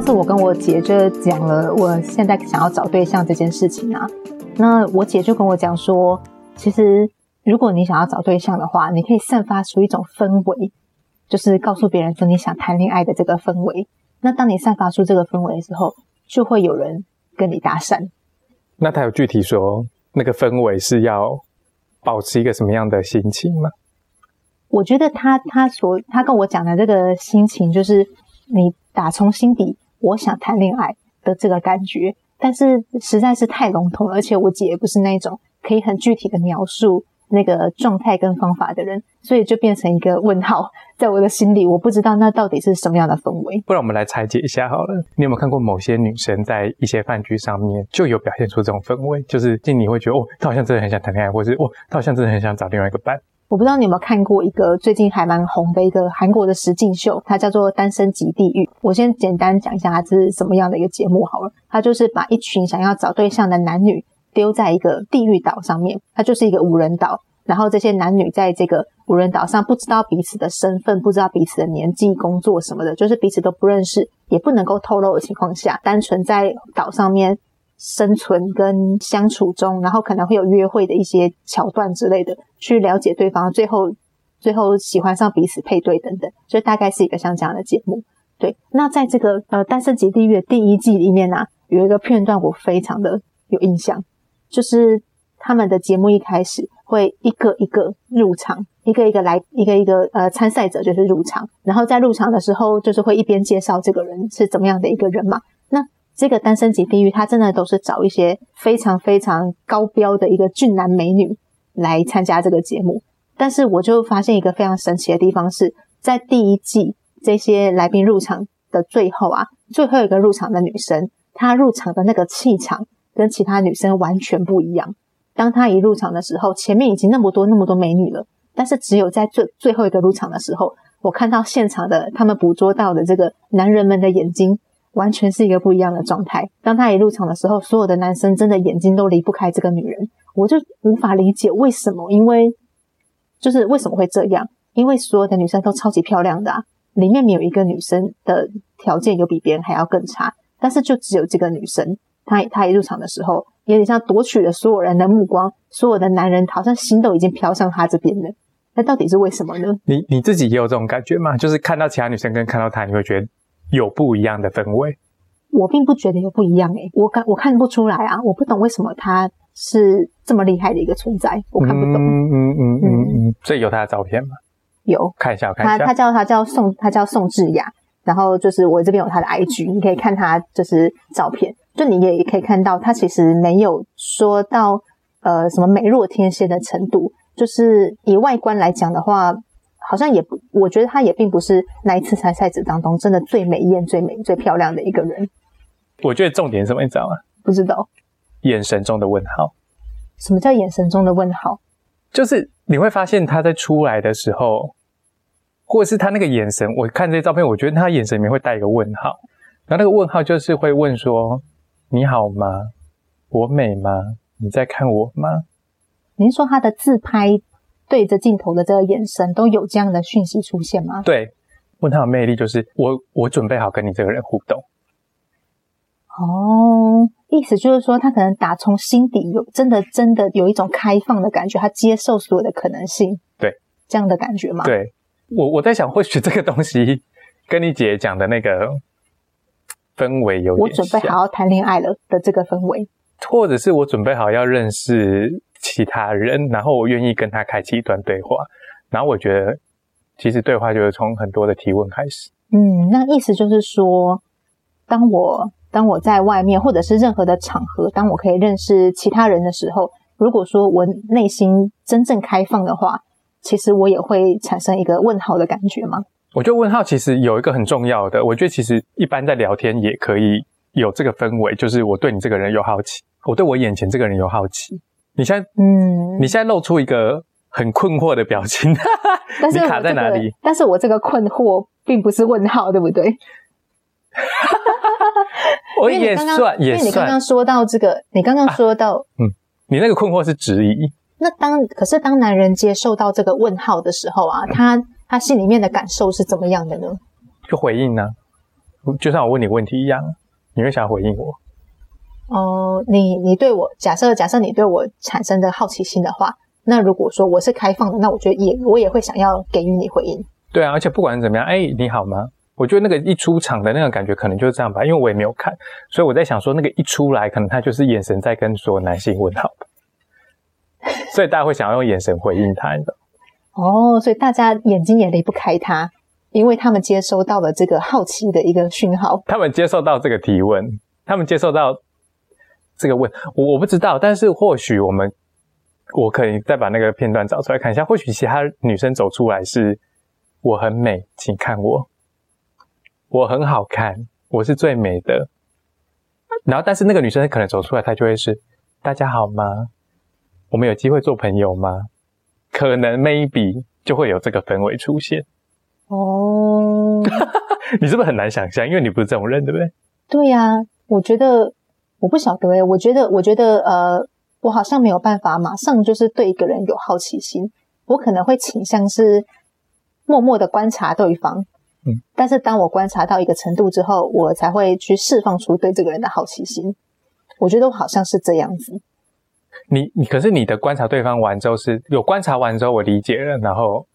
上次我跟我姐就讲了我现在想要找对象这件事情啊，那我姐就跟我讲说，其实如果你想要找对象的话，你可以散发出一种氛围，就是告诉别人说你想谈恋爱的这个氛围。那当你散发出这个氛围的时候，就会有人跟你搭讪。那他有具体说那个氛围是要保持一个什么样的心情吗？我觉得他他所他跟我讲的这个心情，就是你打从心底我想谈恋爱的这个感觉，但是实在是太笼统了，而且我姐也不是那种可以很具体的描述那个状态跟方法的人，所以就变成一个问号，在我的心里，我不知道那到底是什么样的氛围。不然我们来拆解一下好了。你有没有看过某些女生在一些饭局上面就有表现出这种氛围，就是进你会觉得哦，她好像真的很想谈恋爱，或是哦，她好像真的很想找另外一个伴。我不知道你有没有看过一个最近还蛮红的一个韩国的实境秀，它叫做《单身即地狱》。我先简单讲一下它是什么样的一个节目好了。它就是把一群想要找对象的男女丢在一个地狱岛上面，它就是一个无人岛。然后这些男女在这个无人岛上不知道彼此的身份，不知道彼此的年纪、工作什么的，就是彼此都不认识，也不能够透露的情况下，单纯在岛上面。生存跟相处中，然后可能会有约会的一些桥段之类的，去了解对方，最后最后喜欢上彼此配对等等，所以大概是一个像这样的节目。对，那在这个呃《单身即地狱》第一季里面呢，有一个片段我非常的有印象，就是他们的节目一开始会一个一个入场，一个一个来，一个一个呃参赛者就是入场，然后在入场的时候就是会一边介绍这个人是怎么样的一个人嘛。这个单身级地狱，他真的都是找一些非常非常高标的一个俊男美女来参加这个节目。但是我就发现一个非常神奇的地方是，在第一季这些来宾入场的最后啊，最后一个入场的女生，她入场的那个气场跟其他女生完全不一样。当她一入场的时候，前面已经那么多那么多美女了，但是只有在最最后一个入场的时候，我看到现场的他们捕捉到的这个男人们的眼睛。完全是一个不一样的状态。当他一入场的时候，所有的男生真的眼睛都离不开这个女人，我就无法理解为什么。因为就是为什么会这样？因为所有的女生都超级漂亮的，里面没有一个女生的条件有比别人还要更差。但是就只有这个女生，她她一入场的时候，有点像夺取了所有人的目光，所有的男人好像心都已经飘向她这边了。那到底是为什么呢？你你自己也有这种感觉吗？就是看到其他女生跟看到她，你会觉得？有不一样的氛围，我并不觉得有不一样诶，我看我看不出来啊，我不懂为什么他是这么厉害的一个存在，我看不懂。嗯嗯嗯嗯嗯，所以有他的照片吗？有，看一下，我看一下。他他叫他叫宋，他叫宋智雅，然后就是我这边有他的 IG，你可以看他就是照片，就你也可以看到他其实没有说到呃什么美若天仙的程度，就是以外观来讲的话。好像也不，我觉得她也并不是那一次参赛者当中真的最美艳、最美、最漂亮的一个人。我觉得重点是什么，你知道吗？不知道。眼神中的问号。什么叫眼神中的问号？就是你会发现他在出来的时候，或者是他那个眼神，我看这些照片，我觉得他眼神里面会带一个问号。然后那个问号就是会问说：“你好吗？我美吗？你在看我吗？”您说他的自拍？对着镜头的这个眼神，都有这样的讯息出现吗？对，问他的魅力就是我，我准备好跟你这个人互动。哦，意思就是说，他可能打从心底有真的真的有一种开放的感觉，他接受所有的可能性。对，这样的感觉吗？对，我我在想，或许这个东西跟你姐讲的那个氛围有点，我准备好要谈恋爱了的这个氛围，或者是我准备好要认识。其他人，然后我愿意跟他开启一段对话，然后我觉得其实对话就是从很多的提问开始。嗯，那意思就是说，当我当我在外面或者是任何的场合，当我可以认识其他人的时候，如果说我内心真正开放的话，其实我也会产生一个问号的感觉吗？我觉得问号其实有一个很重要的，我觉得其实一般在聊天也可以有这个氛围，就是我对你这个人有好奇，我对我眼前这个人有好奇。你现在，嗯，你现在露出一个很困惑的表情，但是卡在哪里？但是我这个困惑并不是问号，对不对？我也算，也算。因为你刚刚说到这个，你刚刚说到，嗯，你那个困惑是质疑。那当可是当男人接受到这个问号的时候啊，他他心里面的感受是怎么样的呢？就回应呢？就像我问你问题一样，你会想回应我。哦，你你对我假设假设你对我产生的好奇心的话，那如果说我是开放的，那我觉得也我也会想要给予你回应。对啊，而且不管怎么样，哎，你好吗？我觉得那个一出场的那个感觉可能就是这样吧，因为我也没有看，所以我在想说，那个一出来，可能他就是眼神在跟所有男性问好，所以大家会想要用眼神回应他，你知道？哦，所以大家眼睛也离不开他，因为他们接收到了这个好奇的一个讯号，他们接受到这个提问，他们接受到这个问，我我不知道，但是或许我们，我可以再把那个片段找出来看一下，或许其他女生走出来是，我很美，请看我。我很好看，我是最美的。然后，但是那个女生可能走出来，她就会是：大家好吗？我们有机会做朋友吗？可能 maybe 就会有这个氛围出现。哦，你是不是很难想象？因为你不是这种人，对不对？对呀，我觉得我不晓得诶，我觉得，我觉得，呃，我好像没有办法马上就是对一个人有好奇心。我可能会倾向是默默的观察对方。嗯，但是当我观察到一个程度之后，我才会去释放出对这个人的好奇心。我觉得我好像是这样子。你你可是你的观察对方完之后是有观察完之后我理解了，然后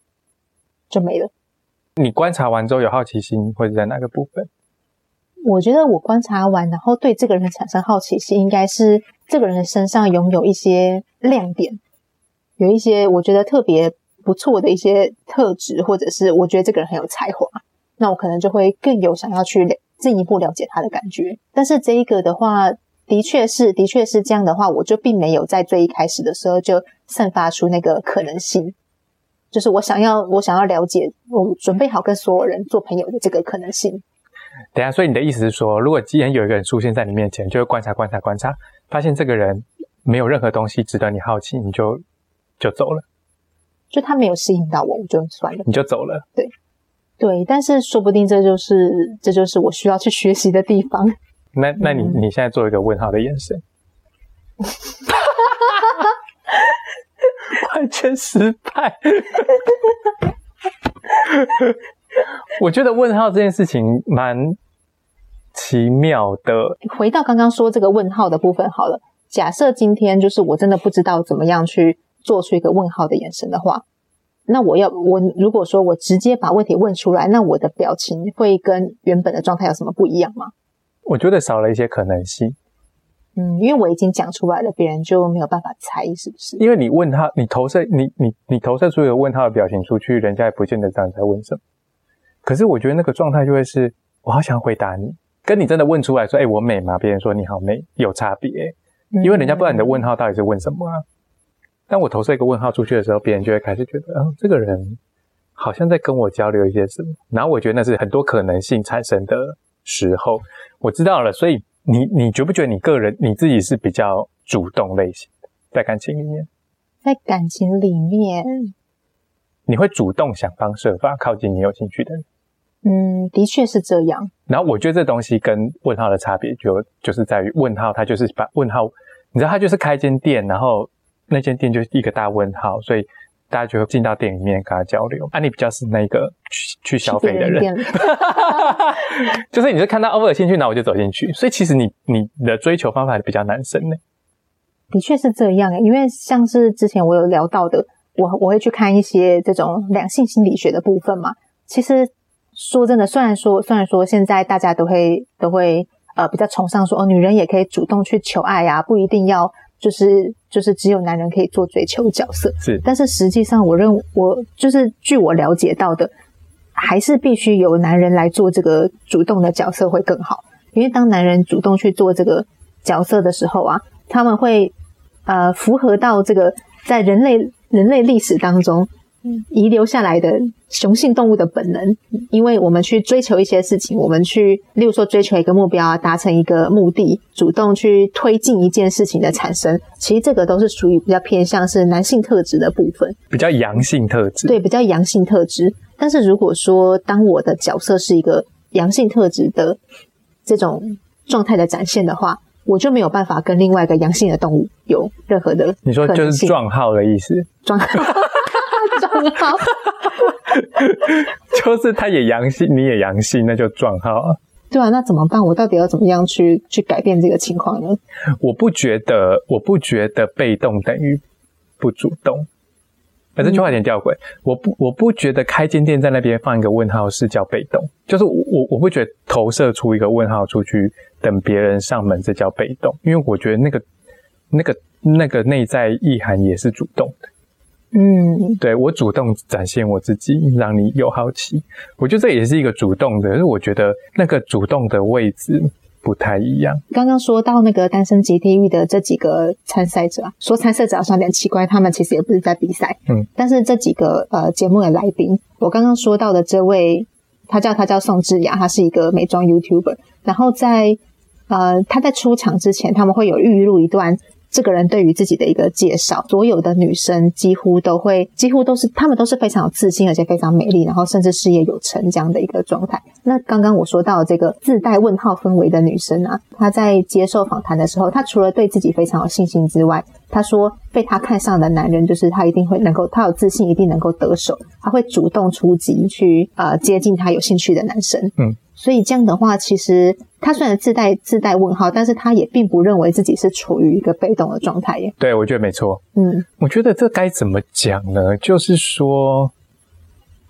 就没了。你观察完之后有好奇心会在哪个部分？我觉得我观察完，然后对这个人产生好奇心，应该是这个人身上拥有一些亮点，有一些我觉得特别不错的一些特质，或者是我觉得这个人很有才华。那我可能就会更有想要去进一步了解他的感觉，但是这一个的话，的确是，的确是这样的话，我就并没有在最一开始的时候就散发出那个可能性，就是我想要，我想要了解，我准备好跟所有人做朋友的这个可能性。等下，所以你的意思是说，如果既然有一个人出现在你面前，就会观察、观察、观察，发现这个人没有任何东西值得你好奇，你就就走了，就他没有吸引到我，我就算了，你就走了，对。对，但是说不定这就是这就是我需要去学习的地方。那那你你现在做一个问号的眼神，完全失败。我觉得问号这件事情蛮奇妙的。回到刚刚说这个问号的部分好了，假设今天就是我真的不知道怎么样去做出一个问号的眼神的话。那我要我如果说我直接把问题问出来，那我的表情会跟原本的状态有什么不一样吗？我觉得少了一些可能性。嗯，因为我已经讲出来了，别人就没有办法猜是不是？因为你问他，你投射你你你投射出一个问号的表情出去，人家也不见得知道你在问什么。可是我觉得那个状态就会是，我好想回答你，跟你真的问出来说，哎，我美吗？别人说你好美，有差别，因为人家不知道你的问号到底是问什么啊。当我投射一个问号出去的时候，别人就会开始觉得，嗯，这个人好像在跟我交流一些什么。然后我觉得那是很多可能性产生的时候，我知道了。所以你你觉不觉得你个人你自己是比较主动类型的，在感情里面？在感情里面，你会主动想方设法靠近你有兴趣的人。嗯，的确是这样。然后我觉得这东西跟问号的差别就就是在于问号，它就是把问号，你知道，它就是开间店，然后。那间店就是一个大问号，所以大家就会进到店里面跟他交流。啊，你比较是那个去去消费的人，就是你是看到哦，我有兴趣，那我就走进去。所以其实你你的追求方法比较男生呢。的确是这样诶，因为像是之前我有聊到的，我我会去看一些这种两性心理学的部分嘛。其实说真的，虽然说虽然说现在大家都会都会呃比较崇尚说哦，女人也可以主动去求爱呀，不一定要。就是就是只有男人可以做追求角色，是。但是实际上，我认我就是据我了解到的，还是必须由男人来做这个主动的角色会更好。因为当男人主动去做这个角色的时候啊，他们会呃符合到这个在人类人类历史当中。遗留下来的雄性动物的本能，因为我们去追求一些事情，我们去，例如说追求一个目标啊，达成一个目的，主动去推进一件事情的产生，其实这个都是属于比较偏向是男性特质的部分，比较阳性特质。对，比较阳性特质。但是如果说当我的角色是一个阳性特质的这种状态的展现的话，我就没有办法跟另外一个阳性的动物有任何的。你说就是撞号的意思？撞。撞号，就是他也阳性，你也阳性，那就撞号。对啊，那怎么办？我到底要怎么样去去改变这个情况呢？我不觉得，我不觉得被动等于不主动。哎，这句话有点吊诡。我不，我不觉得开间店在那边放一个问号是叫被动，就是我我我不觉得投射出一个问号出去等别人上门，这叫被动。因为我觉得那个那个那个内在意涵也是主动的。嗯，对我主动展现我自己，让你有好奇，我觉得这也是一个主动的。可是我觉得那个主动的位置不太一样。刚刚说到那个单身级地狱的这几个参赛者，说参赛者好像有点奇怪，他们其实也不是在比赛。嗯，但是这几个呃节目的来宾，我刚刚说到的这位，他叫他叫宋智雅，他是一个美妆 YouTuber。然后在呃他在出场之前，他们会有预录一段。这个人对于自己的一个介绍，所有的女生几乎都会，几乎都是，她们都是非常有自信，而且非常美丽，然后甚至事业有成这样的一个状态。那刚刚我说到这个自带问号氛围的女生啊，她在接受访谈的时候，她除了对自己非常有信心之外，她说被她看上的男人，就是她一定会能够，她有自信，一定能够得手，她会主动出击去呃接近她有兴趣的男生。嗯。所以这样的话，其实他虽然自带自带问号，但是他也并不认为自己是处于一个被动的状态耶。对，我觉得没错。嗯，我觉得这该怎么讲呢？就是说，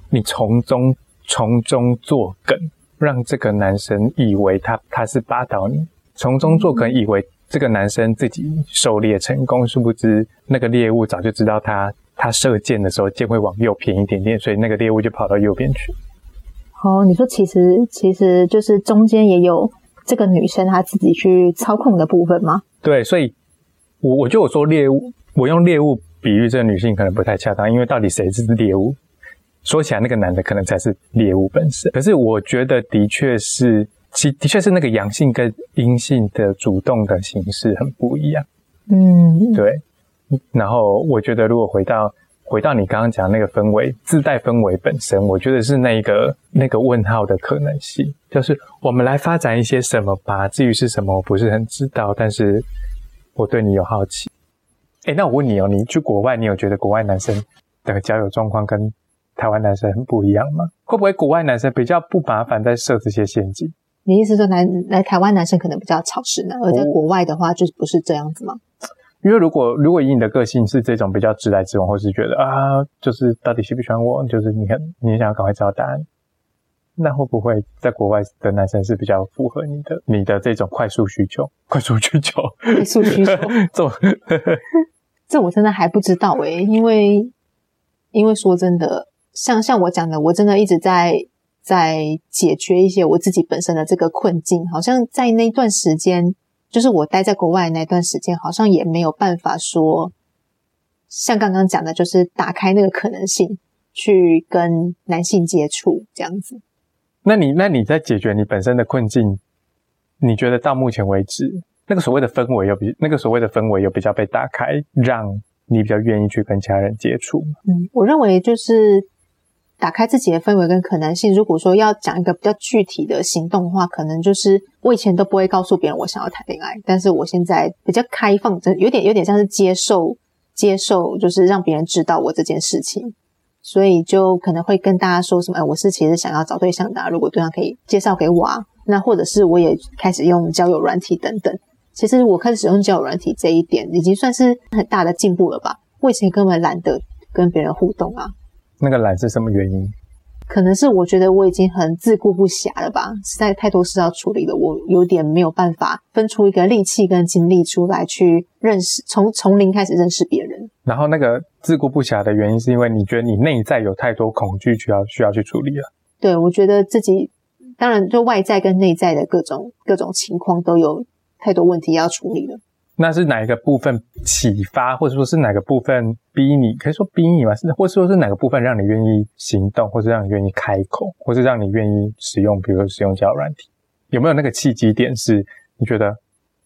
你从中从中作梗，让这个男生以为他他是霸道你，从中作梗，以为这个男生自己狩猎成功，殊不知那个猎物早就知道他他射箭的时候箭会往右偏一点点，所以那个猎物就跑到右边去。哦，你说其实其实就是中间也有这个女生她自己去操控的部分吗？对，所以我我就我说猎物，我用猎物比喻这个女性可能不太恰当，因为到底谁是猎物？说起来，那个男的可能才是猎物本身。可是我觉得的确是，其的确是那个阳性跟阴性的主动的形式很不一样。嗯，对。然后我觉得如果回到。回到你刚刚讲那个氛围，自带氛围本身，我觉得是那一个那个问号的可能性，就是我们来发展一些什么吧。至于是什么，我不是很知道，但是我对你有好奇。哎，那我问你哦，你去国外，你有觉得国外男生的交友状况跟台湾男生很不一样吗？会不会国外男生比较不麻烦在设这些陷阱？你意思说，来来台湾男生可能比较草食呢，而在国外的话，就不是这样子吗？因为如果如果以你的个性是这种比较直来直往，或是觉得啊，就是到底喜不喜欢我，就是你很你想要赶快知道答案，那会不会在国外的男生是比较符合你的你的这种 快速需求？快速需求，快速需求，这这我真的还不知道诶，因为因为说真的，像像我讲的，我真的一直在在解决一些我自己本身的这个困境，好像在那段时间。就是我待在国外那段时间，好像也没有办法说，像刚刚讲的，就是打开那个可能性去跟男性接触这样子。那你那你在解决你本身的困境，你觉得到目前为止，那个所谓的氛围有比那个所谓的氛围有比较被打开，让你比较愿意去跟其他人接触嗯，我认为就是。打开自己的氛围跟可能性。如果说要讲一个比较具体的行动的话，可能就是我以前都不会告诉别人我想要谈恋爱，但是我现在比较开放，有点有点像是接受接受，就是让别人知道我这件事情，所以就可能会跟大家说什么，哎，我是其实想要找对象的，如果对象可以介绍给我啊，那或者是我也开始用交友软体等等。其实我开始使用交友软体这一点，已经算是很大的进步了吧？我以前根本懒得跟别人互动啊。那个懒是什么原因？可能是我觉得我已经很自顾不暇了吧，实在太多事要处理了，我有点没有办法分出一个力气跟精力出来去认识，从从零开始认识别人。然后那个自顾不暇的原因，是因为你觉得你内在有太多恐惧需要需要去处理了。对，我觉得自己当然就外在跟内在的各种各种情况都有太多问题要处理了。那是哪一个部分启发，或者说是哪个部分逼你？可以说逼你吗？是，或者说是哪个部分让你愿意行动，或者让你愿意开口，或是让你愿意使用，比如说使用交友软体？有没有那个契机点是你觉得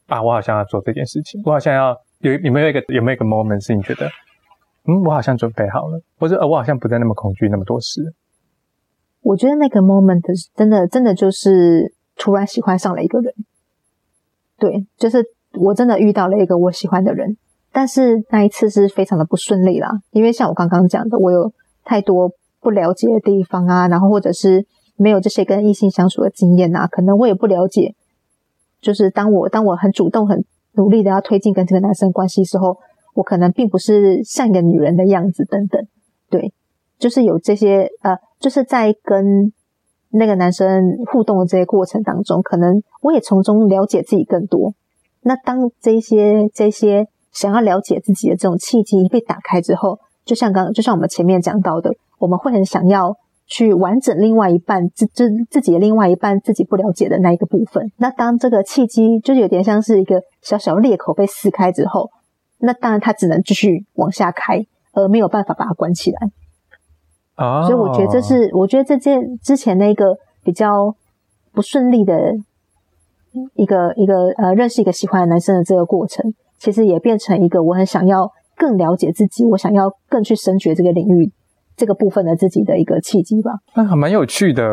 啊，我好像要做这件事情，我好像要有有没有一个有没有一个 moment 是你觉得嗯，我好像准备好了，或者呃，我好像不再那么恐惧那么多事？我觉得那个 moment 真的，真的就是突然喜欢上了一个人，对，就是。我真的遇到了一个我喜欢的人，但是那一次是非常的不顺利啦。因为像我刚刚讲的，我有太多不了解的地方啊，然后或者是没有这些跟异性相处的经验啊，可能我也不了解，就是当我当我很主动、很努力的要推进跟这个男生关系时候，我可能并不是像一个女人的样子等等。对，就是有这些呃，就是在跟那个男生互动的这些过程当中，可能我也从中了解自己更多。那当这些这些想要了解自己的这种契机被打开之后，就像刚就像我们前面讲到的，我们会很想要去完整另外一半自自自己的另外一半自己不了解的那一个部分。那当这个契机就是有点像是一个小小裂口被撕开之后，那当然它只能继续往下开，而没有办法把它关起来。哦，所以我觉得这是我觉得这件之前那个比较不顺利的一个一个呃认识一个喜欢的男生的这个过程，其实也变成一个我很想要更了解自己，我想要更去深掘这个领域这个部分的自己的一个契机吧。那还蛮有趣的。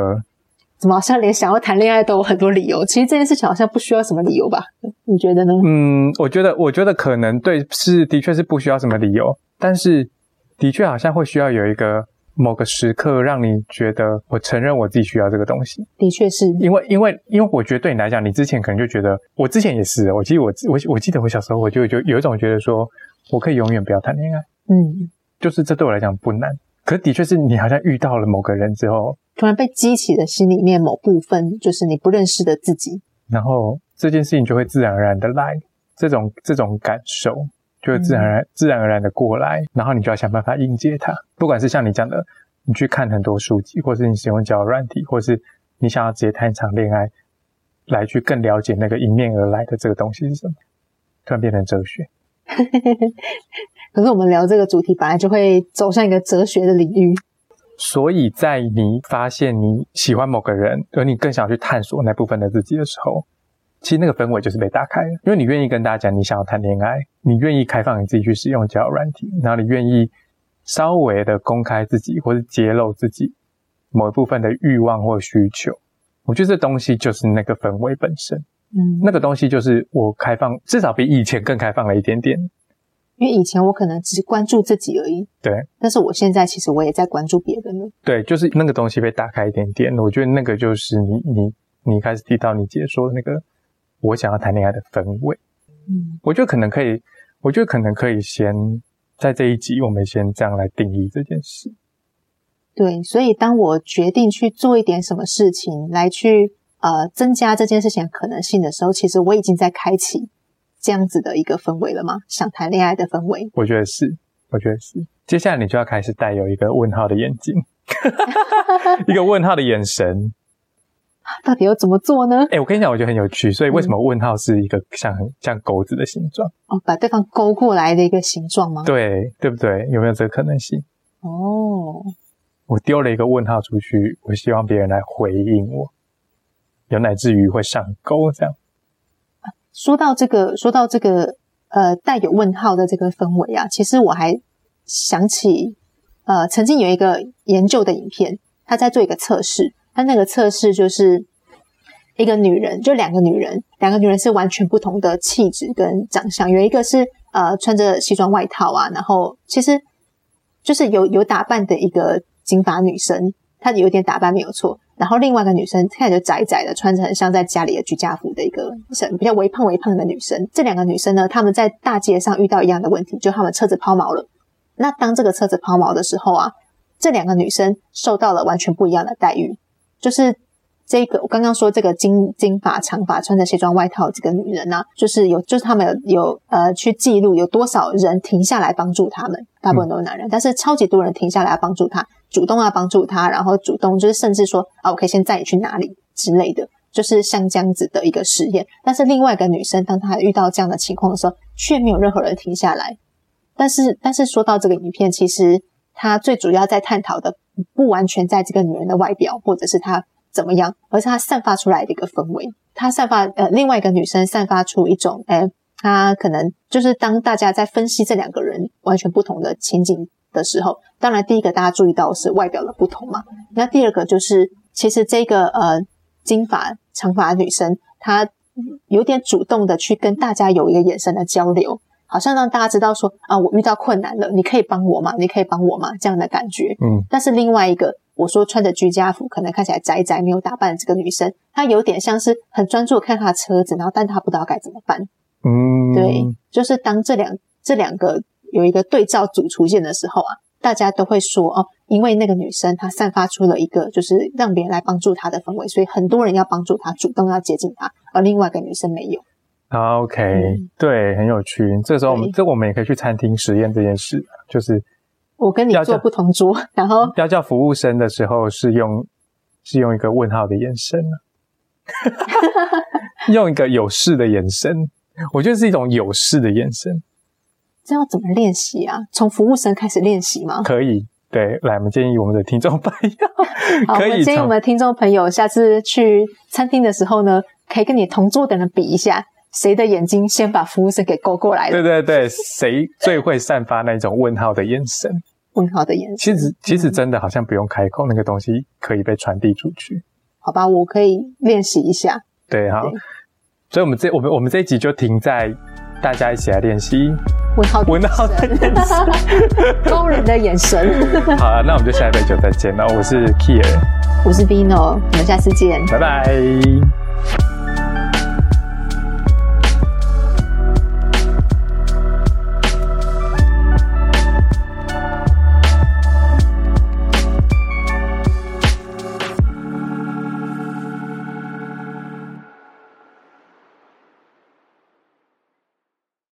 怎么好像连想要谈恋爱都有很多理由？其实这件事情好像不需要什么理由吧？你觉得呢？嗯，我觉得我觉得可能对是的确是不需要什么理由，但是的确好像会需要有一个某个时刻让你觉得我承认我自己需要这个东西。的确是，因为因为因为我觉得对你来讲，你之前可能就觉得，我之前也是，我记得我我我记得我小时候我就就有一种觉得说，我可以永远不要谈恋爱，嗯，就是这对我来讲不难。可的确是你好像遇到了某个人之后，突然被激起了心里面某部分，就是你不认识的自己。然后这件事情就会自然而然的来，这种这种感受就会自然而然、自然而然的过来，然后你就要想办法应接它。不管是像你讲的，你去看很多书籍，或是你使用交友软体，或是你想要直接谈一场恋爱，来去更了解那个迎面而来的这个东西是什么，突然变成哲学。可是我们聊这个主题，本来就会走向一个哲学的领域。所以在你发现你喜欢某个人，而你更想去探索那部分的自己的时候，其实那个氛围就是被打开了，因为你愿意跟大家讲你想要谈恋爱，你愿意开放你自己去使用交友软体，然后你愿意稍微的公开自己或是揭露自己某一部分的欲望或需求。我觉得这东西就是那个氛围本身，嗯，那个东西就是我开放，至少比以前更开放了一点点。因为以前我可能只关注自己而已，对，但是我现在其实我也在关注别人了。对，就是那个东西被打开一点点，我觉得那个就是你你你开始提到你姐说的那个我想要谈恋爱的氛围。嗯，我觉得可能可以，我觉得可能可以先在这一集我们先这样来定义这件事。对，所以当我决定去做一点什么事情来去呃增加这件事情的可能性的时候，其实我已经在开启这样子的一个氛围了吗？想谈恋爱的氛围。我觉得是，我觉得是。接下来你就要开始带有一个问号的眼睛，一个问号的眼神。到底要怎么做呢？哎，我跟你讲，我觉得很有趣。所以为什么问号是一个像很像钩子的形状？哦，把对方勾过来的一个形状吗？对，对不对？有没有这个可能性？哦，我丢了一个问号出去，我希望别人来回应我，有乃至于会上钩这样。说到这个，说到这个，呃，带有问号的这个氛围啊，其实我还想起，呃，曾经有一个研究的影片，他在做一个测试，他那个测试就是一个女人，就两个女人，两个女人是完全不同的气质跟长相，有一个是呃穿着西装外套啊，然后其实就是有有打扮的一个金发女生，她有点打扮没有错。然后另外一个女生看着窄窄的，穿着很像在家里的居家服的一个比较微胖微胖的女生。这两个女生呢，她们在大街上遇到一样的问题，就她们车子抛锚了。那当这个车子抛锚的时候啊，这两个女生受到了完全不一样的待遇。就是这个我刚刚说这个金金发长发穿着西装外套这个女人呢、就是有就是他们有有呃去记录有多少人停下来帮助他们，大部分都是男人，但是超级多人停下来帮助她。主动要帮助他，然后主动就是甚至说啊，我可以先载你去哪里之类的，就是像这样子的一个实验。但是另外一个女生，当她遇到这样的情况的时候，却没有任何人停下来。但是，但是说到这个影片，其实它最主要在探讨的不完全在这个女人的外表，或者是她怎么样，而是她散发出来的一个氛围。她散发呃，另外一个女生散发出一种，哎，她可能就是当大家在分析这两个人完全不同的情景。的时候，当然第一个大家注意到是外表的不同嘛。那第二个就是，其实这个呃金发长发女生，她有点主动的去跟大家有一个眼神的交流。好像让大家知道说啊，我遇到困难了，你可以帮我吗？你可以帮我吗？这样的感觉。嗯，但是另外一个，我说穿着居家服，可能看起来宅宅没有打扮的这个女生，她有点像是很专注地看她的车子，然后但她不知道该怎么办。嗯，对，就是当这两这两个有一个对照组出现的时候啊，大家都会说哦，因为那个女生她散发出了一个就是让别人来帮助她的氛围，所以很多人要帮助她，主动要接近她，而另外一个女生没有。好 OK，、嗯对，很有趣。这时候我们这我们也可以去餐厅实验这件事，就是我跟你坐不同桌，然后要叫服务生的时候是用是用一个问号的眼神啊 用一个有事的眼神，我觉得是一种有事的眼神，这要怎么练习啊？从服务生开始练习吗？可以。对，来，我们建议我们的听众朋友 好，可以我们建议我们的听众朋友下次去餐厅的时候呢，可以跟你同桌的人比一下，谁的眼睛先把服务生给勾过来对了。对对，谁最会散发那种问号的眼神？问号的眼神，其实其实真的好像不用开口，那个东西可以被传递出去。好吧，我可以练习一下。对，好，所以我们这我们我们这一集就停在大家一起来练习问号的问号的眼神。勾人的眼神。好了，那我们就下一杯酒再见了。我是 Kier，我是 Vino，我们下次见。拜拜。